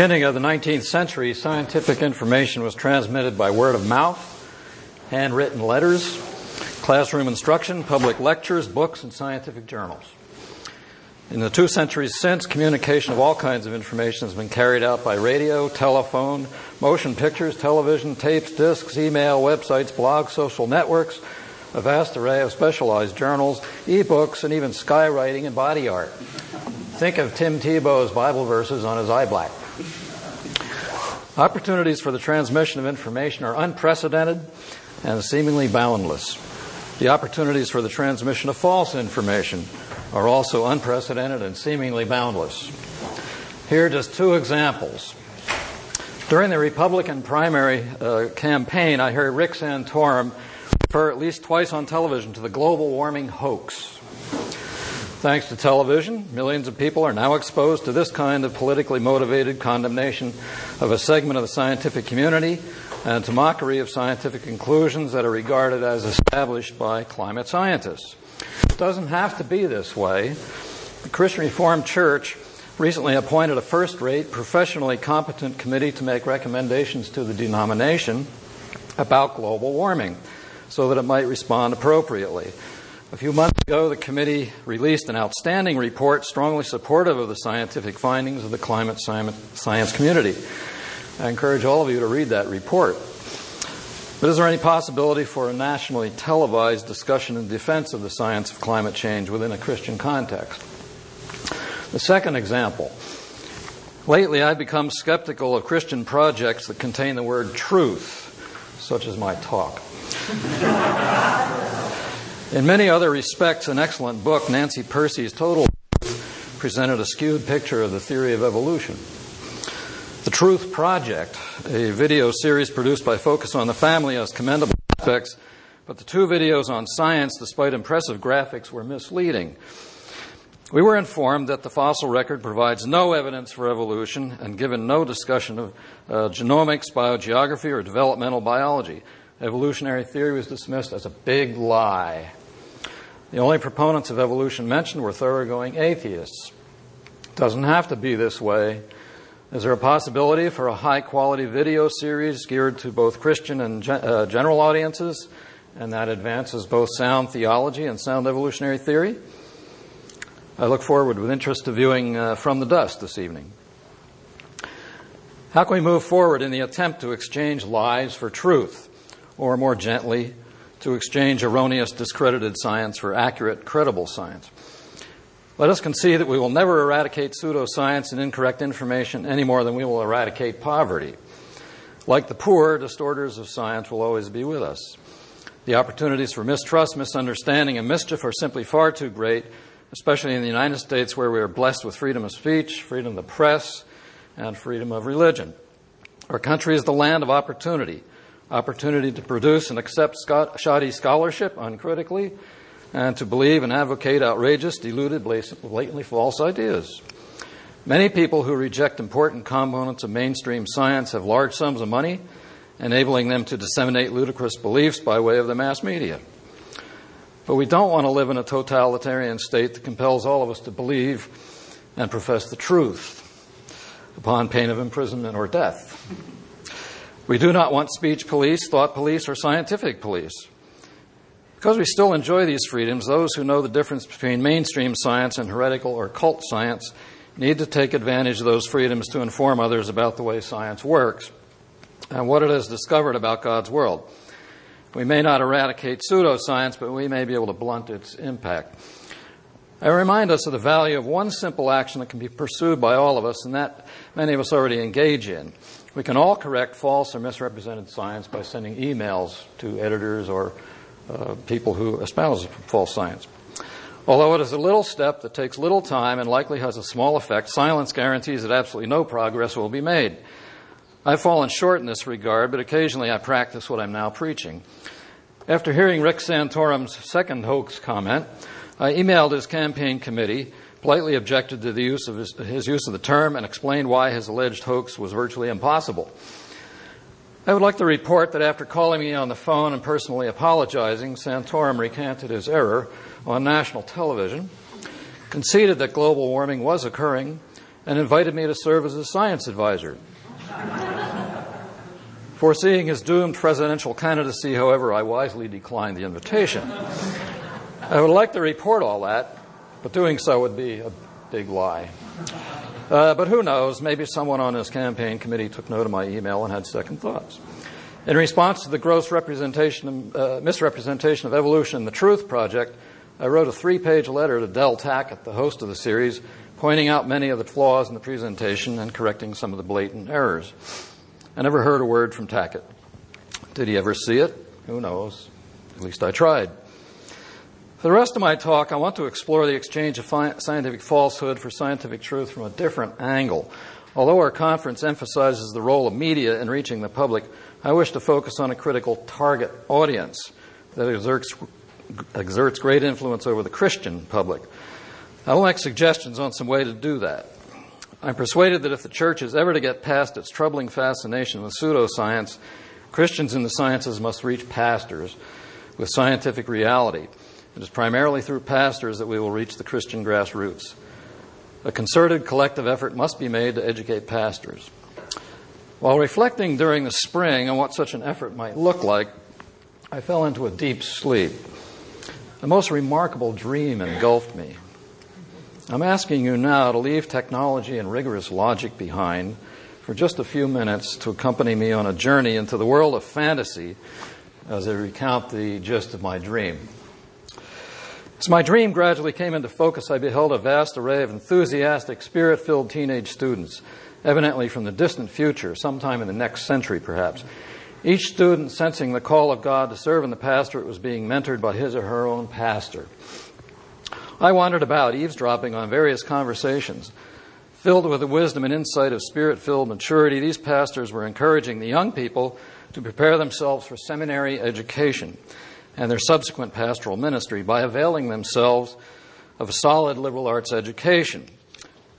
beginning of the 19th century, scientific information was transmitted by word of mouth, handwritten letters, classroom instruction, public lectures, books, and scientific journals. In the two centuries since, communication of all kinds of information has been carried out by radio, telephone, motion pictures, television, tapes, discs, email, websites, blogs, social networks, a vast array of specialized journals, e-books, and even skywriting and body art. Think of Tim Tebow's Bible verses on his eye black. Opportunities for the transmission of information are unprecedented and seemingly boundless. The opportunities for the transmission of false information are also unprecedented and seemingly boundless. Here are just two examples. During the Republican primary uh, campaign, I heard Rick Santorum refer at least twice on television to the global warming hoax. Thanks to television, millions of people are now exposed to this kind of politically motivated condemnation of a segment of the scientific community and to mockery of scientific conclusions that are regarded as established by climate scientists. It doesn't have to be this way. The Christian Reformed Church recently appointed a first rate, professionally competent committee to make recommendations to the denomination about global warming so that it might respond appropriately. A few months ago, the committee released an outstanding report strongly supportive of the scientific findings of the climate science community. I encourage all of you to read that report. But is there any possibility for a nationally televised discussion in defense of the science of climate change within a Christian context? The second example. Lately, I've become skeptical of Christian projects that contain the word truth, such as my talk. In many other respects, an excellent book, Nancy Pearcey's Total presented a skewed picture of the theory of evolution. The Truth Project, a video series produced by Focus on the Family, has commendable aspects, but the two videos on science, despite impressive graphics, were misleading. We were informed that the fossil record provides no evidence for evolution and given no discussion of uh, genomics, biogeography, or developmental biology. Evolutionary theory was dismissed as a big lie. The only proponents of evolution mentioned were thoroughgoing atheists. It doesn't have to be this way. Is there a possibility for a high quality video series geared to both Christian and uh, general audiences and that advances both sound theology and sound evolutionary theory? I look forward with interest to viewing uh, From the Dust this evening. How can we move forward in the attempt to exchange lies for truth, or more gently, to exchange erroneous, discredited science for accurate, credible science. Let us concede that we will never eradicate pseudoscience and incorrect information any more than we will eradicate poverty. Like the poor, distorters of science will always be with us. The opportunities for mistrust, misunderstanding, and mischief are simply far too great, especially in the United States where we are blessed with freedom of speech, freedom of the press, and freedom of religion. Our country is the land of opportunity opportunity to produce and accept shoddy scholarship uncritically, and to believe and advocate outrageous, deluded, blatantly false ideas. Many people who reject important components of mainstream science have large sums of money, enabling them to disseminate ludicrous beliefs by way of the mass media. But we don't want to live in a totalitarian state that compels all of us to believe and profess the truth upon pain of imprisonment or death. We do not want speech police, thought police, or scientific police. Because we still enjoy these freedoms, those who know the difference between mainstream science and heretical or cult science need to take advantage of those freedoms to inform others about the way science works and what it has discovered about God's world. We may not eradicate pseudoscience, but we may be able to blunt its impact. I remind us of the value of one simple action that can be pursued by all of us, and that many of us already engage in. We can all correct false or misrepresented science by sending emails to editors or uh, people who espouse false science. Although it is a little step that takes little time and likely has a small effect, silence guarantees that absolutely no progress will be made. I've fallen short in this regard, but occasionally I practice what I'm now preaching. After hearing Rick Santorum's second hoax comment, I emailed his campaign committee politely objected to the use of his, his use of the term and explained why his alleged hoax was virtually impossible. I would like to report that after calling me on the phone and personally apologizing, Santorum recanted his error on national television, conceded that global warming was occurring, and invited me to serve as a science advisor. Foreseeing his doomed presidential candidacy, however, I wisely declined the invitation. I would like to report all that, but doing so would be a big lie. Uh, but who knows? Maybe someone on his campaign committee took note of my email and had second thoughts. In response to the gross representation, uh, misrepresentation of evolution in the Truth Project, I wrote a three page letter to Del Tackett, the host of the series, pointing out many of the flaws in the presentation and correcting some of the blatant errors. I never heard a word from Tackett. Did he ever see it? Who knows? At least I tried. For the rest of my talk, I want to explore the exchange of fi- scientific falsehood for scientific truth from a different angle. Although our conference emphasizes the role of media in reaching the public, I wish to focus on a critical target audience that exerts, exerts great influence over the Christian public. I will make suggestions on some way to do that. I'm persuaded that if the church is ever to get past its troubling fascination with pseudoscience, Christians in the sciences must reach pastors with scientific reality. It is primarily through pastors that we will reach the Christian grassroots. A concerted collective effort must be made to educate pastors. While reflecting during the spring on what such an effort might look like, I fell into a deep sleep. A most remarkable dream engulfed me. I'm asking you now to leave technology and rigorous logic behind for just a few minutes to accompany me on a journey into the world of fantasy as I recount the gist of my dream. As my dream gradually came into focus, I beheld a vast array of enthusiastic, spirit filled teenage students evidently from the distant future, sometime in the next century perhaps. Each student sensing the call of God to serve in the pastorate was being mentored by his or her own pastor. I wandered about, eavesdropping on various conversations. Filled with the wisdom and insight of spirit filled maturity, these pastors were encouraging the young people to prepare themselves for seminary education and their subsequent pastoral ministry by availing themselves of a solid liberal arts education.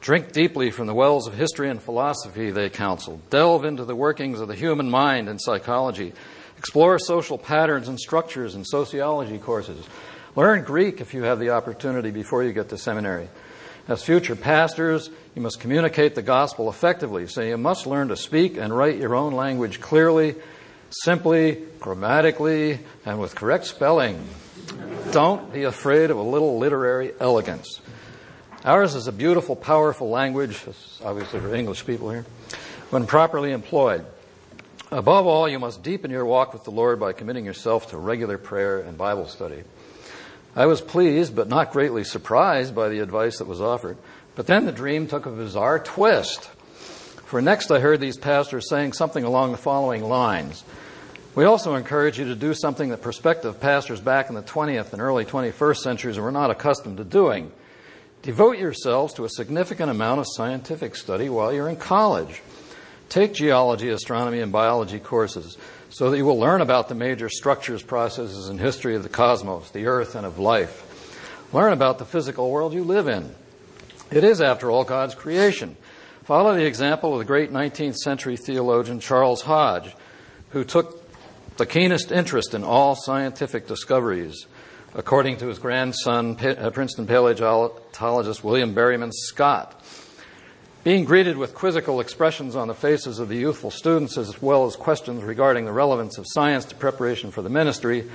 Drink deeply from the wells of history and philosophy, they counseled. Delve into the workings of the human mind and psychology. Explore social patterns and structures in sociology courses. Learn Greek if you have the opportunity before you get to seminary. As future pastors, you must communicate the gospel effectively, so you must learn to speak and write your own language clearly, simply, grammatically, and with correct spelling. Don't be afraid of a little literary elegance. Ours is a beautiful, powerful language, obviously for English people here, when properly employed. Above all, you must deepen your walk with the Lord by committing yourself to regular prayer and Bible study. I was pleased, but not greatly surprised by the advice that was offered. But then the dream took a bizarre twist. For next I heard these pastors saying something along the following lines. We also encourage you to do something that prospective pastors back in the 20th and early 21st centuries were not accustomed to doing. Devote yourselves to a significant amount of scientific study while you're in college. Take geology, astronomy, and biology courses so that you will learn about the major structures, processes, and history of the cosmos, the earth, and of life. Learn about the physical world you live in. It is, after all, God's creation. Follow the example of the great 19th century theologian Charles Hodge, who took the keenest interest in all scientific discoveries according to his grandson, uh, Princeton paleontologist William Berryman Scott. Being greeted with quizzical expressions on the faces of the youthful students, as well as questions regarding the relevance of science to preparation for the ministry,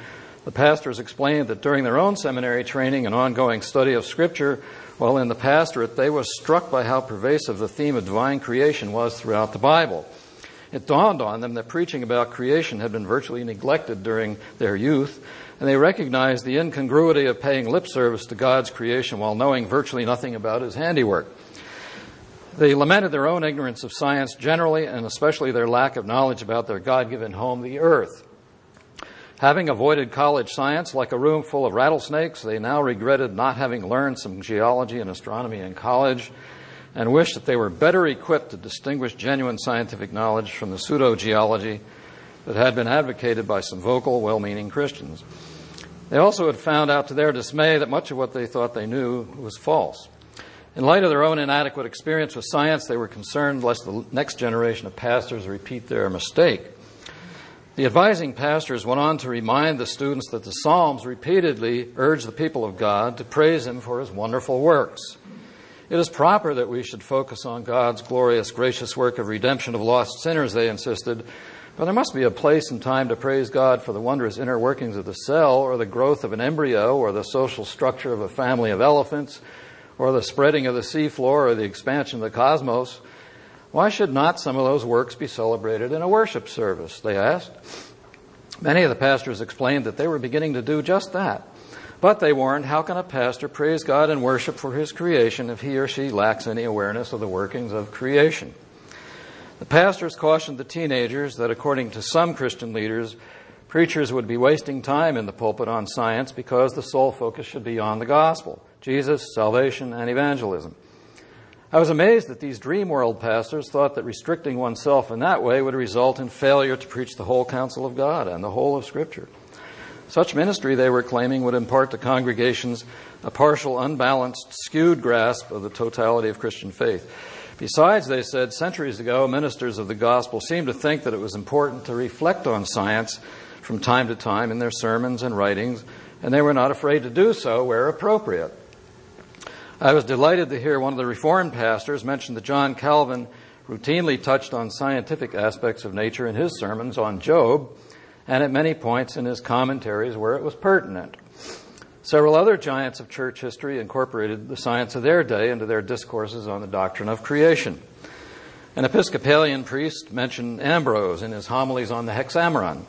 the pastors explained that during their own seminary training and ongoing study of Scripture, while in the pastorate, they were struck by how pervasive the theme of divine creation was throughout the Bible. It dawned on them that preaching about creation had been virtually neglected during their youth, and they recognized the incongruity of paying lip service to God's creation while knowing virtually nothing about his handiwork. They lamented their own ignorance of science generally, and especially their lack of knowledge about their God given home, the earth. Having avoided college science like a room full of rattlesnakes, they now regretted not having learned some geology and astronomy in college and wished that they were better equipped to distinguish genuine scientific knowledge from the pseudo geology that had been advocated by some vocal, well meaning Christians. They also had found out to their dismay that much of what they thought they knew was false. In light of their own inadequate experience with science, they were concerned lest the next generation of pastors repeat their mistake. The advising pastors went on to remind the students that the Psalms repeatedly urge the people of God to praise Him for His wonderful works. It is proper that we should focus on God's glorious, gracious work of redemption of lost sinners, they insisted, but there must be a place and time to praise God for the wondrous inner workings of the cell, or the growth of an embryo, or the social structure of a family of elephants, or the spreading of the seafloor, or the expansion of the cosmos. Why should not some of those works be celebrated in a worship service? They asked. Many of the pastors explained that they were beginning to do just that. But they warned, how can a pastor praise God and worship for his creation if he or she lacks any awareness of the workings of creation? The pastors cautioned the teenagers that according to some Christian leaders, preachers would be wasting time in the pulpit on science because the sole focus should be on the gospel, Jesus, salvation, and evangelism. I was amazed that these dream world pastors thought that restricting oneself in that way would result in failure to preach the whole counsel of God and the whole of Scripture. Such ministry, they were claiming, would impart to congregations a partial, unbalanced, skewed grasp of the totality of Christian faith. Besides, they said, centuries ago, ministers of the gospel seemed to think that it was important to reflect on science from time to time in their sermons and writings, and they were not afraid to do so where appropriate. I was delighted to hear one of the Reformed pastors mention that John Calvin routinely touched on scientific aspects of nature in his sermons on Job and at many points in his commentaries where it was pertinent. Several other giants of church history incorporated the science of their day into their discourses on the doctrine of creation. An Episcopalian priest mentioned Ambrose in his homilies on the Hexameron,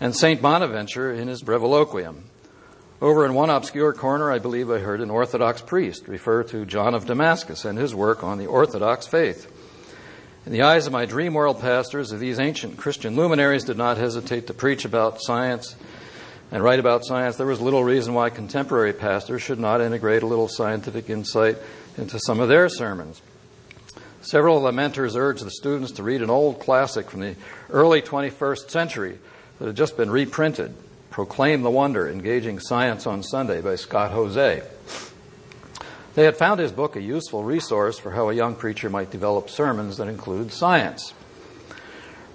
and St. Bonaventure in his Breviloquium. Over in one obscure corner, I believe I heard an Orthodox priest refer to John of Damascus and his work on the Orthodox faith. In the eyes of my dream world pastors, if these ancient Christian luminaries did not hesitate to preach about science and write about science, there was little reason why contemporary pastors should not integrate a little scientific insight into some of their sermons. Several mentors urged the students to read an old classic from the early 21st century that had just been reprinted, Proclaim the Wonder, Engaging Science on Sunday by Scott Hoezee. They had found his book a useful resource for how a young preacher might develop sermons that include science.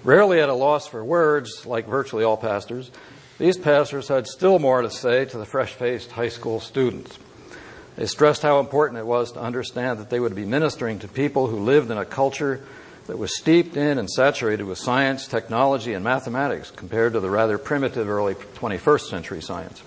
Rarely at a loss for words, like virtually all pastors, these pastors had still more to say to the fresh faced high school students. They stressed how important it was to understand that they would be ministering to people who lived in a culture that was steeped in and saturated with science, technology, and mathematics compared to the rather primitive early 21st century science.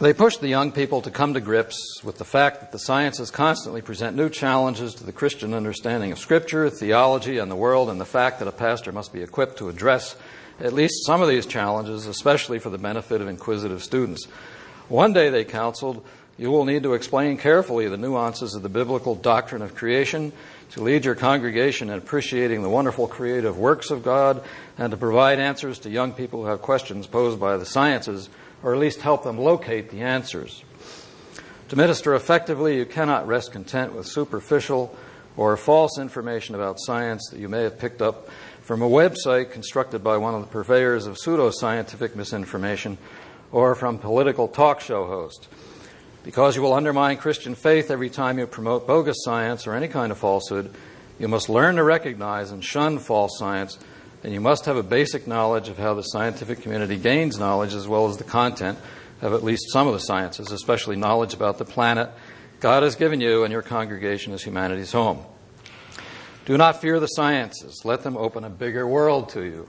They pushed the young people to come to grips with the fact that the sciences constantly present new challenges to the Christian understanding of Scripture, theology, and the world, and the fact that a pastor must be equipped to address at least some of these challenges, especially for the benefit of inquisitive students. One day, they counseled, you will need to explain carefully the nuances of the biblical doctrine of creation, to lead your congregation in appreciating the wonderful creative works of God, and to provide answers to young people who have questions posed by the sciences or at least help them locate the answers. To minister effectively, you cannot rest content with superficial or false information about science that you may have picked up from a website constructed by one of the purveyors of pseudoscientific misinformation or from political talk show hosts. Because you will undermine Christian faith every time you promote bogus science or any kind of falsehood, you must learn to recognize and shun false science and you must have a basic knowledge of how the scientific community gains knowledge as well as the content of at least some of the sciences, especially knowledge about the planet God has given you and your congregation as humanity's home. Do not fear the sciences. Let them open a bigger world to you.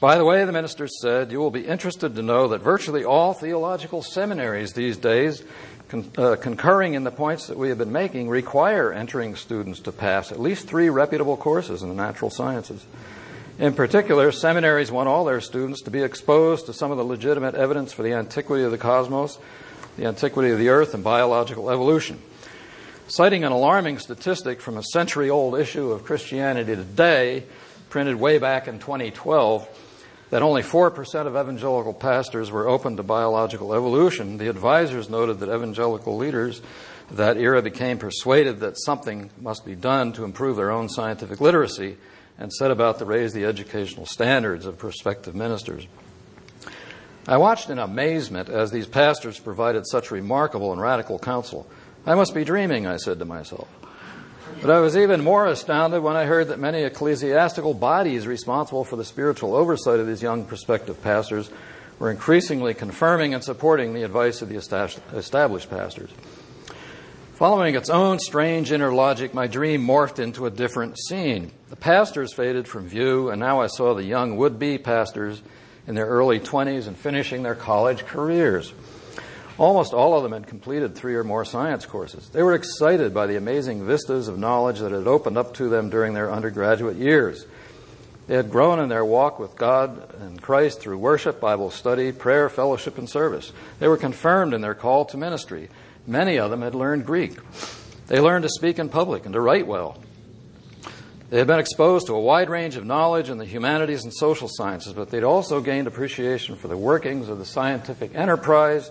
By the way, the minister said, you will be interested to know that virtually all theological seminaries these days, con- uh, concurring in the points that we have been making, require entering students to pass at least three reputable courses in the natural sciences. In particular, seminaries want all their students to be exposed to some of the legitimate evidence for the antiquity of the cosmos, the antiquity of the earth, and biological evolution. Citing an alarming statistic from a century old issue of Christianity Today, printed way back in 2012, that only 4% of evangelical pastors were open to biological evolution, the advisors noted that evangelical leaders of that era became persuaded that something must be done to improve their own scientific literacy and set about to raise the educational standards of prospective ministers. I watched in amazement as these pastors provided such remarkable and radical counsel. I must be dreaming, I said to myself. But I was even more astounded when I heard that many ecclesiastical bodies responsible for the spiritual oversight of these young prospective pastors were increasingly confirming and supporting the advice of the established pastors. Following its own strange inner logic, my dream morphed into a different scene. The pastors faded from view, and now I saw the young would be pastors in their early 20s and finishing their college careers. Almost all of them had completed three or more science courses. They were excited by the amazing vistas of knowledge that had opened up to them during their undergraduate years. They had grown in their walk with God and Christ through worship, Bible study, prayer, fellowship, and service. They were confirmed in their call to ministry. Many of them had learned Greek. They learned to speak in public and to write well. They had been exposed to a wide range of knowledge in the humanities and social sciences, but they'd also gained appreciation for the workings of the scientific enterprise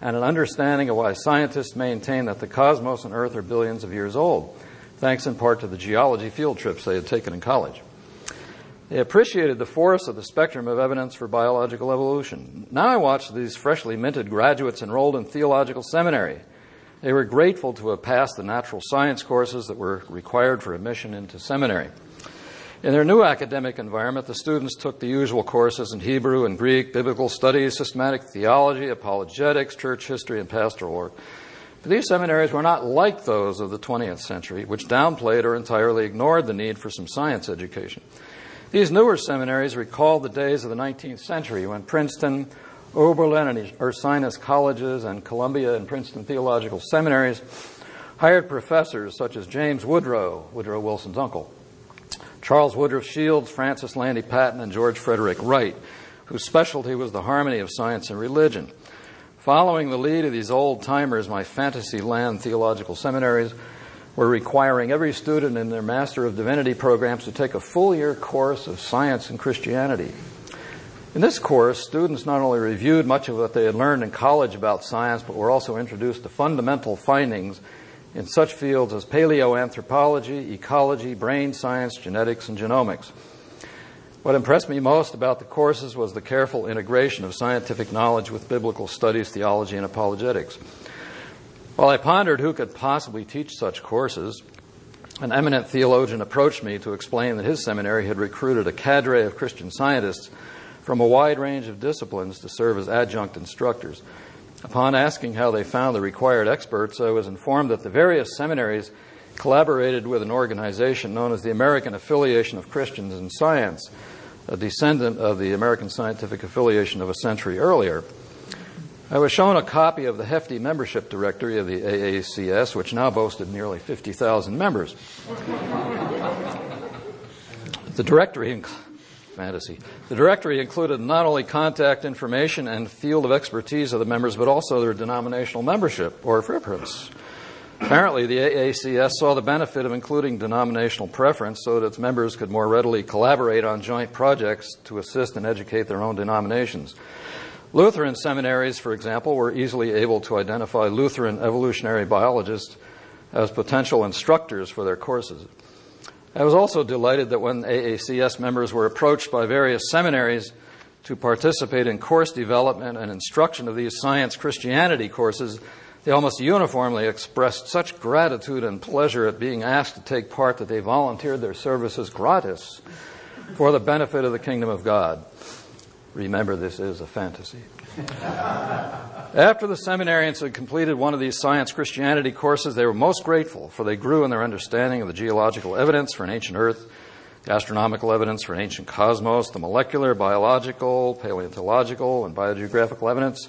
and an understanding of why scientists maintain that the cosmos and Earth are billions of years old, thanks in part to the geology field trips they had taken in college. They appreciated the force of the spectrum of evidence for biological evolution. Now I watch these freshly minted graduates enrolled in theological seminary. They were grateful to have passed the natural science courses that were required for admission into seminary. In their new academic environment, the students took the usual courses in Hebrew and Greek, biblical studies, systematic theology, apologetics, church history, and pastoral work. But these seminaries were not like those of the 20th century, which downplayed or entirely ignored the need for some science education. These newer seminaries recall the days of the 19th century when Princeton, Oberlin, and Ursinus colleges and Columbia and Princeton theological seminaries hired professors such as James Woodrow, Woodrow Wilson's uncle, Charles Woodruff Shields, Francis Landey Patton, and George Frederick Wright, whose specialty was the harmony of science and religion. Following the lead of these old timers, my fantasy land theological seminaries were requiring every student in their Master of Divinity programs to take a full year course of science and Christianity. In this course, students not only reviewed much of what they had learned in college about science, but were also introduced to fundamental findings in such fields as paleoanthropology, ecology, brain science, genetics, and genomics. What impressed me most about the courses was the careful integration of scientific knowledge with biblical studies, theology, and apologetics. While I pondered who could possibly teach such courses, an eminent theologian approached me to explain that his seminary had recruited a cadre of Christian scientists from a wide range of disciplines to serve as adjunct instructors. Upon asking how they found the required experts, I was informed that the various seminaries collaborated with an organization known as the American Affiliation of Christians in Science, a descendant of the American Scientific Affiliation of a century earlier. I was shown a copy of the hefty membership directory of the AACS, which now boasted nearly 50,000 members. the directory, fantasy, the directory included not only contact information and field of expertise of the members, but also their denominational membership or preference. Apparently, the AACS saw the benefit of including denominational preference so that its members could more readily collaborate on joint projects to assist and educate their own denominations. Lutheran seminaries, for example, were easily able to identify Lutheran evolutionary biologists as potential instructors for their courses. I was also delighted that when AACS members were approached by various seminaries to participate in course development and instruction of these science Christianity courses, they almost uniformly expressed such gratitude and pleasure at being asked to take part that they volunteered their services gratis for the benefit of the kingdom of God. Remember, this is a fantasy. After the seminarians had completed one of these science Christianity courses, they were most grateful, for they grew in their understanding of the geological evidence for an ancient Earth, the astronomical evidence for an ancient cosmos, the molecular, biological, paleontological, and biogeographical evidence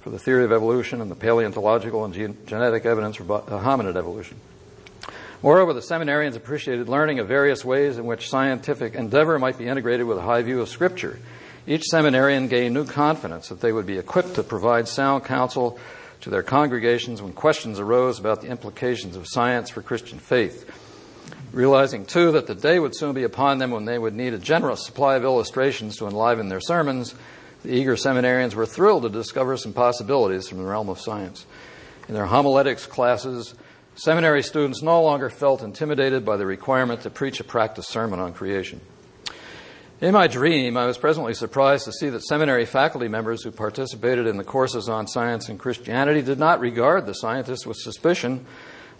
for the theory of evolution, and the paleontological and ge- genetic evidence for uh, hominid evolution. Moreover, the seminarians appreciated learning of various ways in which scientific endeavor might be integrated with a high view of Scripture each seminarian gained new confidence that they would be equipped to provide sound counsel to their congregations when questions arose about the implications of science for Christian faith. Realizing, too, that the day would soon be upon them when they would need a generous supply of illustrations to enliven their sermons, the eager seminarians were thrilled to discover some possibilities from the realm of science. In their homiletics classes, seminary students no longer felt intimidated by the requirement to preach a practice sermon on creation. In my dream, I was presently surprised to see that seminary faculty members who participated in the courses on science and Christianity did not regard the scientists with suspicion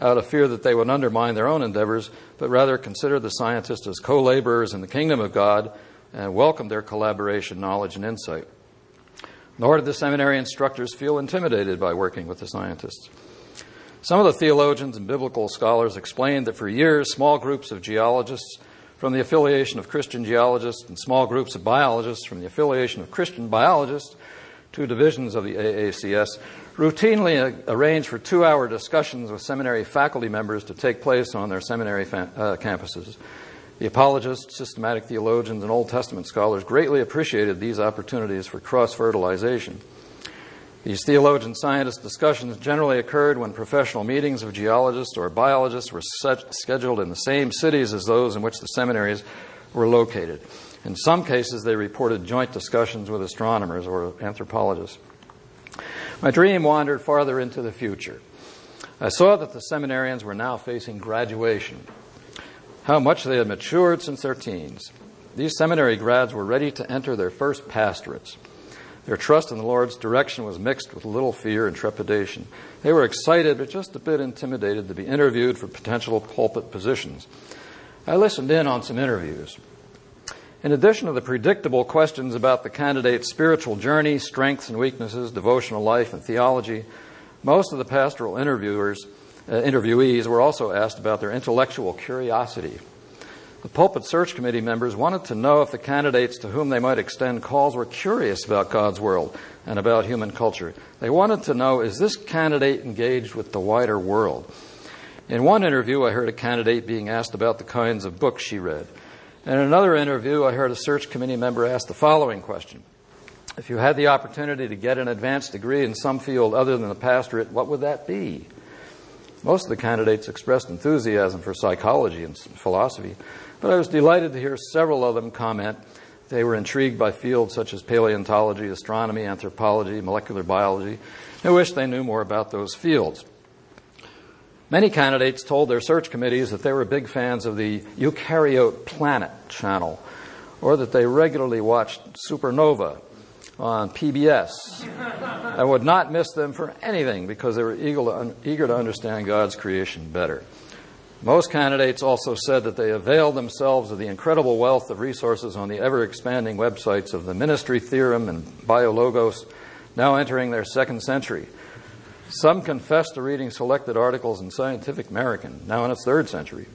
out of fear that they would undermine their own endeavors, but rather considered the scientists as co laborers in the kingdom of God and welcomed their collaboration, knowledge, and insight. Nor did the seminary instructors feel intimidated by working with the scientists. Some of the theologians and biblical scholars explained that for years, small groups of geologists from the affiliation of Christian geologists and small groups of biologists from the affiliation of Christian biologists, two divisions of the AACS, routinely arranged for two hour discussions with seminary faculty members to take place on their seminary fa- uh, campuses. The apologists, systematic theologians, and Old Testament scholars greatly appreciated these opportunities for cross fertilization. These theologian scientist discussions generally occurred when professional meetings of geologists or biologists were set, scheduled in the same cities as those in which the seminaries were located. In some cases, they reported joint discussions with astronomers or anthropologists. My dream wandered farther into the future. I saw that the seminarians were now facing graduation, how much they had matured since their teens. These seminary grads were ready to enter their first pastorates. Their trust in the Lord's direction was mixed with little fear and trepidation. They were excited, but just a bit intimidated to be interviewed for potential pulpit positions. I listened in on some interviews. In addition to the predictable questions about the candidate's spiritual journey, strengths and weaknesses, devotional life, and theology, most of the pastoral interviewers, uh, interviewees were also asked about their intellectual curiosity. The pulpit search committee members wanted to know if the candidates to whom they might extend calls were curious about God's world and about human culture. They wanted to know is this candidate engaged with the wider world? In one interview, I heard a candidate being asked about the kinds of books she read. In another interview, I heard a search committee member ask the following question If you had the opportunity to get an advanced degree in some field other than the pastorate, what would that be? Most of the candidates expressed enthusiasm for psychology and philosophy. But I was delighted to hear several of them comment they were intrigued by fields such as paleontology, astronomy, anthropology, molecular biology, and wished they knew more about those fields. Many candidates told their search committees that they were big fans of the Eukaryote Planet channel, or that they regularly watched Supernova on PBS. I would not miss them for anything because they were eager to understand God's creation better. Most candidates also said that they availed themselves of the incredible wealth of resources on the ever expanding websites of the Ministry Theorem and Biologos, now entering their second century. Some confessed to reading selected articles in Scientific American, now in its third century.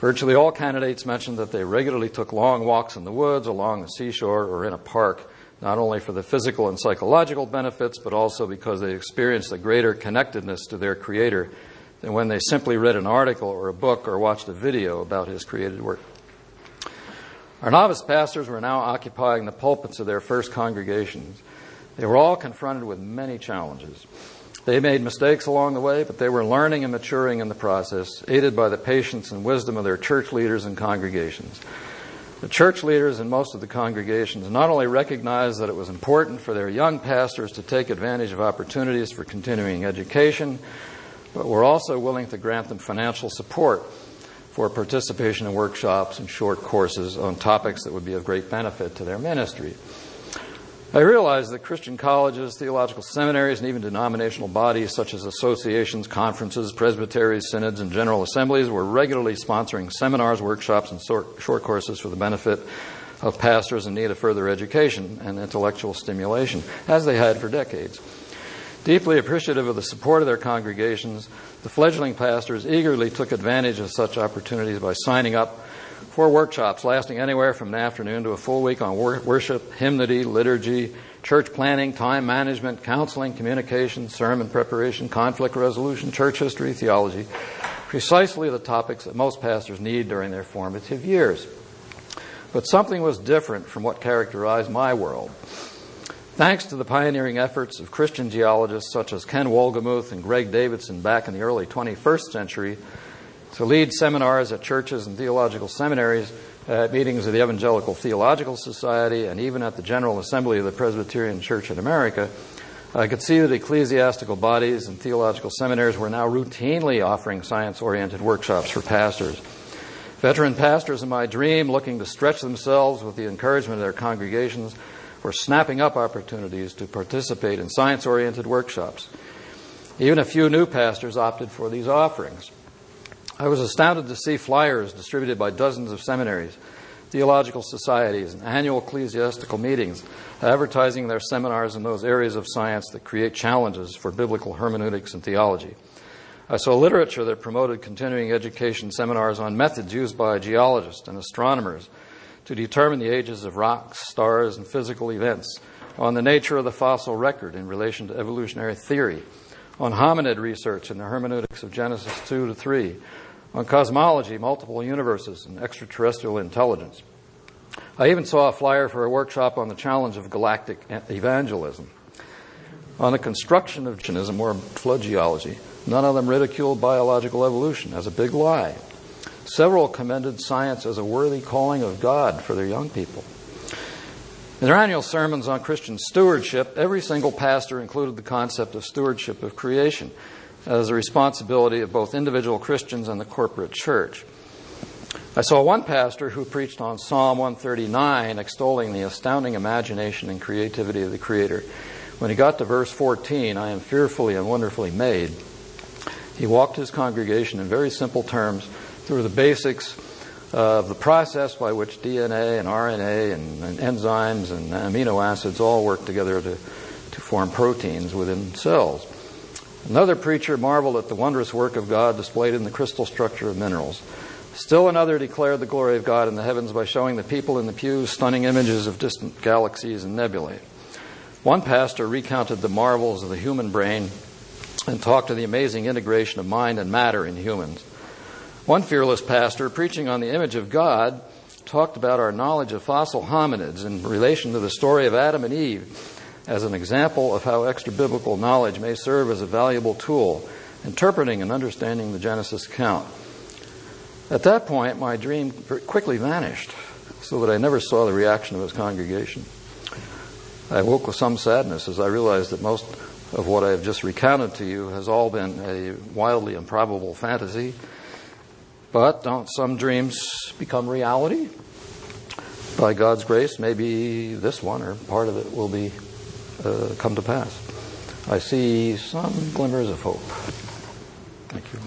Virtually all candidates mentioned that they regularly took long walks in the woods, along the seashore, or in a park, not only for the physical and psychological benefits, but also because they experienced a greater connectedness to their Creator than when they simply read an article or a book or watched a video about his created work. Our novice pastors were now occupying the pulpits of their first congregations. They were all confronted with many challenges. They made mistakes along the way, but they were learning and maturing in the process, aided by the patience and wisdom of their church leaders and congregations. The church leaders in most of the congregations not only recognized that it was important for their young pastors to take advantage of opportunities for continuing education, but we're also willing to grant them financial support for participation in workshops and short courses on topics that would be of great benefit to their ministry. I realize that Christian colleges, theological seminaries, and even denominational bodies such as associations, conferences, presbyteries, synods, and general assemblies were regularly sponsoring seminars, workshops, and short courses for the benefit of pastors in need of further education and intellectual stimulation, as they had for decades. Deeply appreciative of the support of their congregations, the fledgling pastors eagerly took advantage of such opportunities by signing up for workshops lasting anywhere from an afternoon to a full week on worship, hymnody, liturgy, church planning, time management, counseling, communication, sermon preparation, conflict resolution, church history, theology, precisely the topics that most pastors need during their formative years. But something was different from what characterized my world. Thanks to the pioneering efforts of Christian geologists such as Ken Wolgemuth and Greg Davidson back in the early 21st century, to lead seminars at churches and theological seminaries, uh, at meetings of the Evangelical Theological Society, and even at the General Assembly of the Presbyterian Church in America, I could see that ecclesiastical bodies and theological seminaries were now routinely offering science oriented workshops for pastors. Veteran pastors in my dream, looking to stretch themselves with the encouragement of their congregations, for snapping up opportunities to participate in science oriented workshops. Even a few new pastors opted for these offerings. I was astounded to see flyers distributed by dozens of seminaries, theological societies, and annual ecclesiastical meetings advertising their seminars in those areas of science that create challenges for biblical hermeneutics and theology. I saw literature that promoted continuing education seminars on methods used by geologists and astronomers to determine the ages of rocks, stars, and physical events, on the nature of the fossil record in relation to evolutionary theory, on hominid research and the hermeneutics of Genesis 2 to 3, on cosmology, multiple universes, and extraterrestrial intelligence. I even saw a flyer for a workshop on the challenge of galactic evangelism. On the construction of Jainism or flood geology, none of them ridiculed biological evolution as a big lie. Several commended science as a worthy calling of God for their young people. In their annual sermons on Christian stewardship, every single pastor included the concept of stewardship of creation as a responsibility of both individual Christians and the corporate church. I saw one pastor who preached on Psalm 139, extolling the astounding imagination and creativity of the Creator. When he got to verse 14, I am fearfully and wonderfully made, he walked his congregation in very simple terms through the basics of the process by which DNA and RNA and, and enzymes and amino acids all work together to, to form proteins within cells. Another preacher marveled at the wondrous work of God displayed in the crystal structure of minerals. Still another declared the glory of God in the heavens by showing the people in the pews stunning images of distant galaxies and nebulae. One pastor recounted the marvels of the human brain and talked of the amazing integration of mind and matter in humans. One fearless pastor, preaching on the image of God, talked about our knowledge of fossil hominids in relation to the story of Adam and Eve as an example of how extra biblical knowledge may serve as a valuable tool, interpreting and understanding the Genesis account. At that point, my dream quickly vanished, so that I never saw the reaction of his congregation. I woke with some sadness as I realized that most of what I have just recounted to you has all been a wildly improbable fantasy. But don't some dreams become reality? By God's grace, maybe this one or part of it will be uh, come to pass. I see some glimmers of hope. Thank you.